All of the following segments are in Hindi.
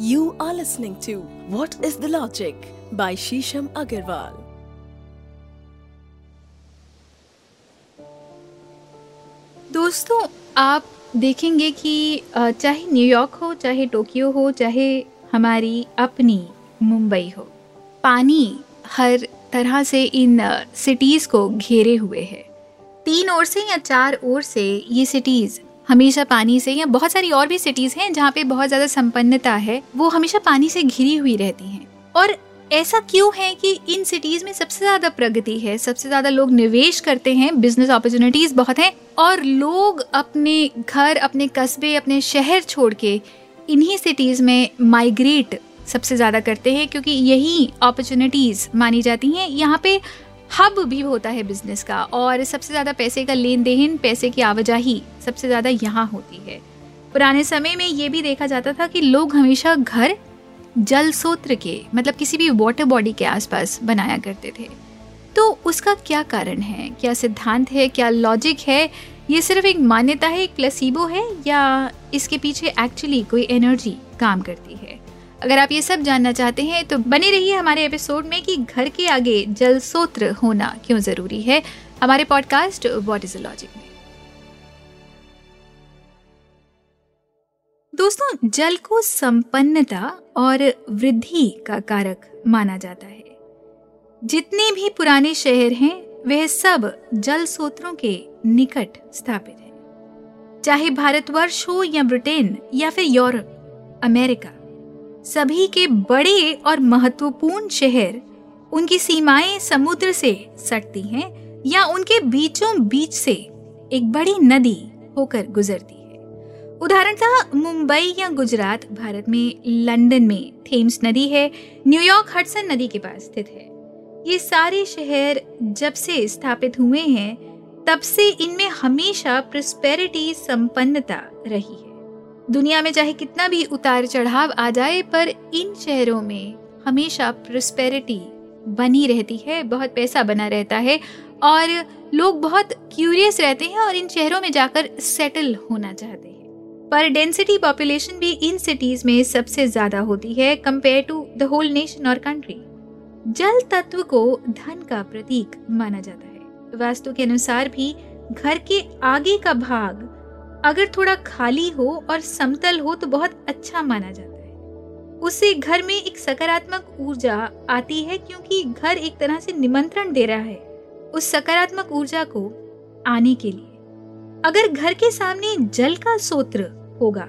You are listening to What is the Logic by Shisham Agarwal. दोस्तों, आप देखेंगे कि चाहे न्यूयॉर्क हो, चाहे टोक्यो हो, चाहे हमारी अपनी मुंबई हो, पानी हर तरह से इन सिटीज़ को घेरे हुए है तीन ओर से या चार ओर से ये सिटीज़ हमेशा पानी से, या बहुत सारी और भी सिटीज़ हैं जहाँ पे बहुत ज़्यादा संपन्नता है, वो हमेशा पानी से घिरी हुई रहती हैं। और ऐसा क्यों है कि इन सिटीज़ में सबसे ज़्यादा प्रगति है, सबसे ज़्यादा लोग निवेश करते हैं बिज़नेस अपॉर्चुनिटीज़ बहुत हैं, और लोग अपने घर, अपने कस्बे, अपने शहर छोड़ के इन्हीं सिटीज़ में माइग्रेट सबसे ज़्यादा करते हैं, क्योंकि यही अपॉर्चुनिटीज़ मानी जाती हैं। यहाँ पे हब भी होता है बिज़नेस का और सबसे ज़्यादा पैसे का लेन देन पैसे की आवाजाही सबसे ज़्यादा यहाँ होती है। पुराने समय में ये भी देखा जाता था कि लोग हमेशा घर जल सोत्र के मतलब किसी भी वाटर बॉडी के आसपास बनाया करते थे। तो उसका क्या कारण है? क्या सिद्धांत है? क्या लॉजिक है? ये सिर्फ़ एक मान्यता है, एक प्लेसिबो है या इसके पीछे एक्चुअली कोई एनर्जी काम करती है? अगर आप ये सब जानना चाहते हैं तो बने रहिए हमारे एपिसोड में कि घर के आगे जल सोत्र होना क्यों ज़रूरी है। हमारे पॉडकास्ट व्हाट इज़ लॉजिक में। दोस्तों, जल को संपन्नता और वृद्धि का कारक माना जाता है। जितने भी पुराने शहर हैं, वह सब जल स्रोतों के निकट स्थापित हैं। चाहे भारतवर्ष हो या ब्रिटेन या फिर यूरोप, अमेरिका सभी के बड़े और महत्वपूर्ण शहर उनकी सीमाएँ समुद्र से सटती हैं या उनके बीचों बीच से एक बड़ी नदी होकर गुजरती है। उदाहरणतः मुंबई या गुजरात भारत में लंदन में थेम्स नदी है न्यूयॉर्क हडसन नदी के पास स्थित है। ये सारे शहर जब से स्थापित हुए हैं, तब से इनमें हमेशा प्रस्पेरिटी संपन्नता रही है। दुनिया में चाहे कितना भी उतार चढ़ाव आ जाए, पर इन शहरों में हमेशा प्रोस्पेरिटी बनी रहती है, बहुत पैसा बना रहता है और लोग बहुत क्यूरियस रहते हैं और इन शहरों में जाकर सेटल होना चाहते हैं। पर डेंसिटी पॉपुलेशन भी इन सिटीज़ में सबसे ज़्यादा होती है compare to the whole nation और कंट्री जल तत्व को धन का प्रतीक माना जाता है। वास्तु के अनुसार भी घर के आगे का भाग अगर थोड़ा खाली हो और समतल हो तो बहुत अच्छा माना जाता है। उससे घर में एक सकारात्मक ऊर्जा आती है क्योंकि घर एक तरह से निमंत्रण दे रहा है उस सकारात्मक ऊर्जा को आने के लिए। अगर घर के सामने जल का सोत्र होगा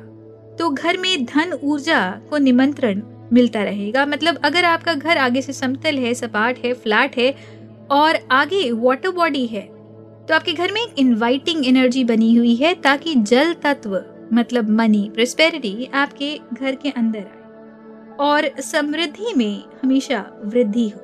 तो घर में धन ऊर्जा को निमंत्रण मिलता रहेगा। मतलब अगर आपका घर आगे से समतल है, सपाट है, फ्लैट है और आगे वाटर बॉडी है तो आपके घर में एक इनवाइटिंग एनर्जी बनी हुई है ताकि जल तत्व मतलब मनी प्रोस्पेरिटी आपके घर के अंदर आए। और समृद्धि में हमेशा वृद्धि हो।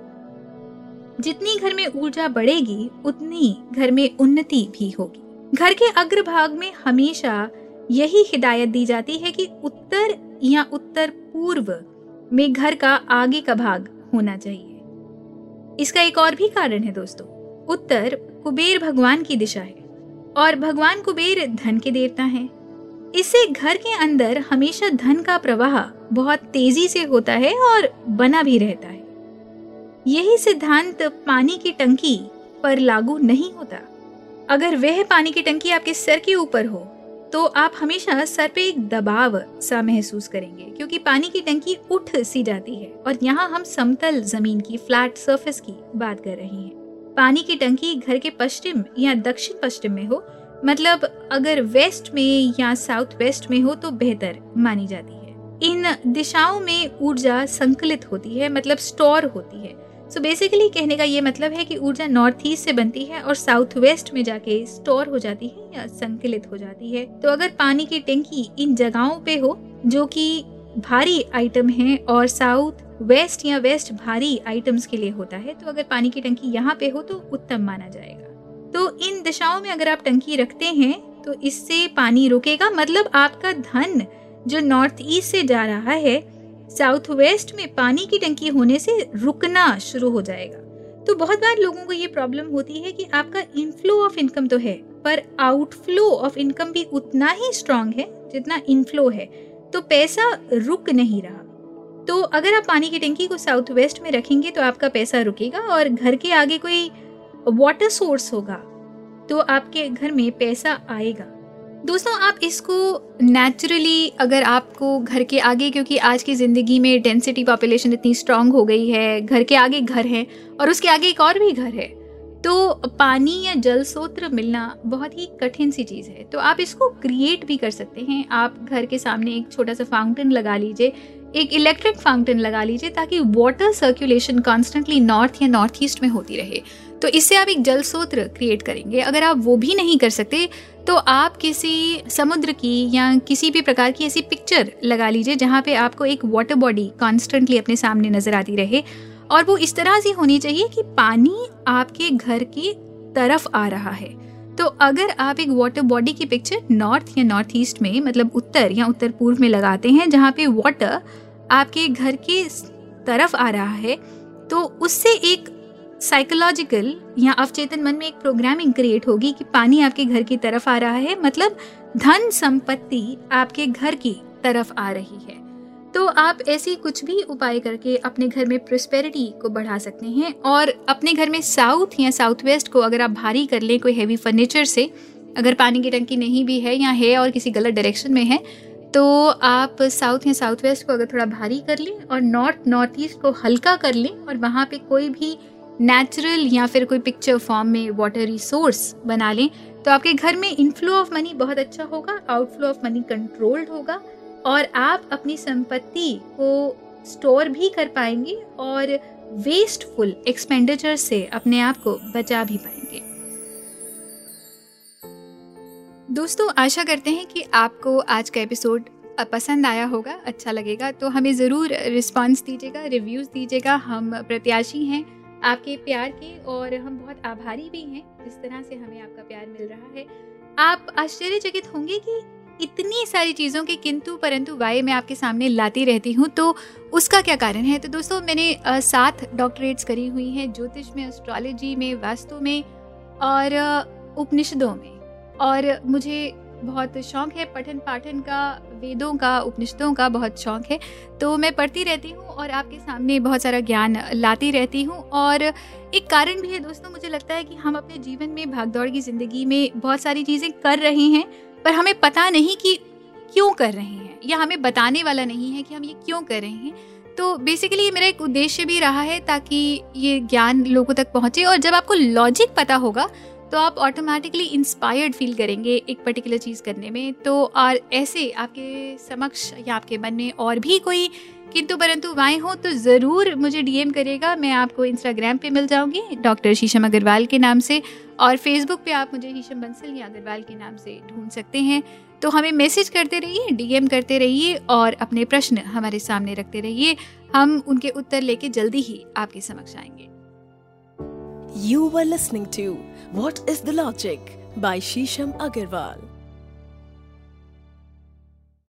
जितनी घर में ऊर्जा बढ़ेगी, उतनी घर में उन्नति भी होगी। घर के अग्रभाग में हमेशा यही हिदायत दी जाती है कि उत्तर या उत्तर पूर्व में घर का आगे का भाग होना चाहिए। इसका एक और भी कारण है दोस्तों, उत्तर कुबेर भगवान की दिशा है और भगवान कुबेर धन के देवता हैं। इससे घर के अंदर हमेशा धन का प्रवाह बहुत तेज़ी से होता है और बना भी रहता है। यही सिद्धांत पानी की टंकी पर लागू नहीं होता। अगर वह पानी की टंकी आपके सर के ऊपर हो तो आप हमेशा सर पे एक दबाव सा महसूस करेंगे, क्योंकि पानी की टंकी उठ सी जाती है। और यहाँ हम समतल ज़मीन की फ्लैट सरफेस की बात कर रहे हैं। पानी की टंकी घर के पश्चिम या दक्षिण पश्चिम में हो मतलब अगर वेस्ट में या साउथ वेस्ट में हो तो बेहतर मानी जाती है। इन दिशाओं में ऊर्जा संकलित होती है मतलब स्टोर होती है। सो so बेसिकली कहने का ये मतलब है कि ऊर्जा नॉर्थ ईस्ट से बनती है और साउथ वेस्ट में जाके स्टोर हो जाती है या संकलित हो जाती है। तो अगर पानी की टंकी इन जगहों पे हो, जो कि भारी आइटम है और साउथ वेस्ट या वेस्ट भारी आइटम्स के लिए होता है तो अगर पानी की टंकी यहाँ पे हो तो उत्तम माना जाएगा। तो इन दिशाओं में अगर आप टंकी रखते हैं तो इससे पानी रुकेगा मतलब आपका धन जो नॉर्थ ईस्ट से जा रहा है साउथ वेस्ट में पानी की टंकी होने से रुकना शुरू हो जाएगा। तो बहुत बार लोगों को ये प्रॉब्लम होती है कि आपका इनफ्लो ऑफ़ इनकम तो है, पर आउटफ्लो ऑफ़ इनकम भी उतना ही स्ट्रांग है जितना इनफ्लो है। तो पैसा रुक नहीं रहा। तो अगर आप पानी की टंकी को साउथ वेस्ट में रखेंगे तो आपका पैसा रुकेगा और घर के आगे कोई वाटर सोर्स होगा तो आपके घर में पैसा आएगा। दोस्तों, आप इसको नेचुरली अगर आपको घर के आगे, क्योंकि आज की ज़िंदगी में डेंसिटी पॉपुलेशन इतनी स्ट्रांग हो गई है, घर के आगे घर है और उसके आगे एक और भी घर है तो पानी या जल स्रोत मिलना बहुत ही कठिन सी चीज़ है। तो आप इसको क्रिएट भी कर सकते हैं। आप घर के सामने एक छोटा सा फाउंटेन लगा लीजिए, एक इलेक्ट्रिक फाउंटेन लगा लीजिए ताकि वाटर सर्कुलेशन कॉन्स्टेंटली नॉर्थ या नॉर्थ ईस्ट में होती रहे। तो इससे आप एक जल स्रोत क्रिएट करेंगे। अगर आप वो भी नहीं कर सकते तो आप किसी समुद्र की या किसी भी प्रकार की ऐसी पिक्चर लगा लीजिए जहाँ पे आपको एक वाटर बॉडी कॉन्स्टेंटली अपने सामने नज़र आती रहे। और वो इस तरह से होनी चाहिए कि पानी आपके घर की तरफ़ आ रहा है। तो अगर आप एक वाटर बॉडी की पिक्चर नॉर्थ या नॉर्थ ईस्ट में मतलब उत्तर या उत्तर पूर्व में लगाते हैं, जहाँ पे वाटर आपके घर की तरफ़ आ रहा है तो उससे एक साइकोलॉजिकल या अवचेतन मन में एक प्रोग्रामिंग क्रिएट होगी कि पानी आपके घर की तरफ़ आ रहा है मतलब धन संपत्ति आपके घर की तरफ़ आ रही है। तो आप ऐसे कुछ भी उपाय करके अपने घर में प्रोस्पेरिटी को बढ़ा सकते हैं और अपने घर में साउथ या साउथ वेस्ट को अगर आप भारी कर लें कोई हैवी फर्नीचर से, अगर पानी की टंकी नहीं भी है या है और किसी गलत डायरेक्शन में है तो आप साउथ या साउथ वेस्ट को अगर थोड़ा भारी कर लें और नॉर्थ नॉर्थ ईस्ट को हल्का कर लें और वहाँ पे कोई भी नेचुरल या फिर कोई पिक्चर फॉर्म में वाटर रिसोर्स बना लें तो आपके घर में इनफ्लो ऑफ़ मनी बहुत अच्छा होगा आउटफ्लो ऑफ़ मनी कंट्रोल्ड होगा और आप अपनी संपत्ति को स्टोर भी कर पाएँगे और वेस्टफुल एक्सपेंडिचर से अपने आप को बचा भी पाएँगे। दोस्तों, आशा करते हैं कि आपको आज का एपिसोड पसंद आया होगा अच्छा लगेगा तो हमें ज़रूर रिस्पांस दीजिएगा रिव्यूज़ दीजिएगा। हम प्रत्याशी हैं आपके प्यार के और हम बहुत आभारी भी हैं, जिस तरह से हमें आपका प्यार मिल रहा है। आप आश्चर्यचकित होंगे कि इतनी सारी चीज़ों के किंतु परंतु वाय मैं आपके सामने लाती रहती हूँ तो उसका क्या कारण है? तो दोस्तों, मैंने सात डॉक्टरेट्स करी हुई हैं, ज्योतिष में एस्ट्रोलॉजी में, वास्तु में और उपनिषदों में। और मुझे बहुत शौक है पठन पाठन का, वेदों का, उपनिषदों का बहुत शौक है तो मैं पढ़ती रहती हूँ और आपके सामने बहुत सारा ज्ञान लाती रहती हूँ। और एक कारण भी है दोस्तों, मुझे लगता है कि हम अपने जीवन में, भागदौड़ की ज़िंदगी में बहुत सारी चीज़ें कर रहे हैं पर हमें पता नहीं कि क्यों कर रहे हैं, या हमें बताने वाला नहीं है कि हम ये क्यों कर रहे हैं। तो बेसिकली ये मेरा एक उद्देश्य भी रहा है ताकि ये ज्ञान लोगों तक पहुँचे और जब आपको लॉजिक पता होगा तो आप ऑटोमेटिकली इंस्पायर्ड फील करेंगे एक पर्टिकुलर चीज़ करने में। तो और ऐसे आपके समक्ष या आपके मन में और भी कोई किंतु परंतु वाएँ हो तो ज़रूर मुझे डीएम करेगा, मैं आपको इंस्टाग्राम पे मिल जाऊँगी डॉक्टर शीशम अग्रवाल के नाम से, और फेसबुक पे आप मुझे शीशम बंसल या अग्रवाल के नाम से ढूंढ सकते हैं। तो हमें मैसेज करते रहिए डीएम करते रहिए, और अपने प्रश्न हमारे सामने रखते रहिए। हम उनके उत्तर लेके जल्दी ही आपके समक्ष आएँगे। You were listening to What is the Logic by Shisham Agarwal.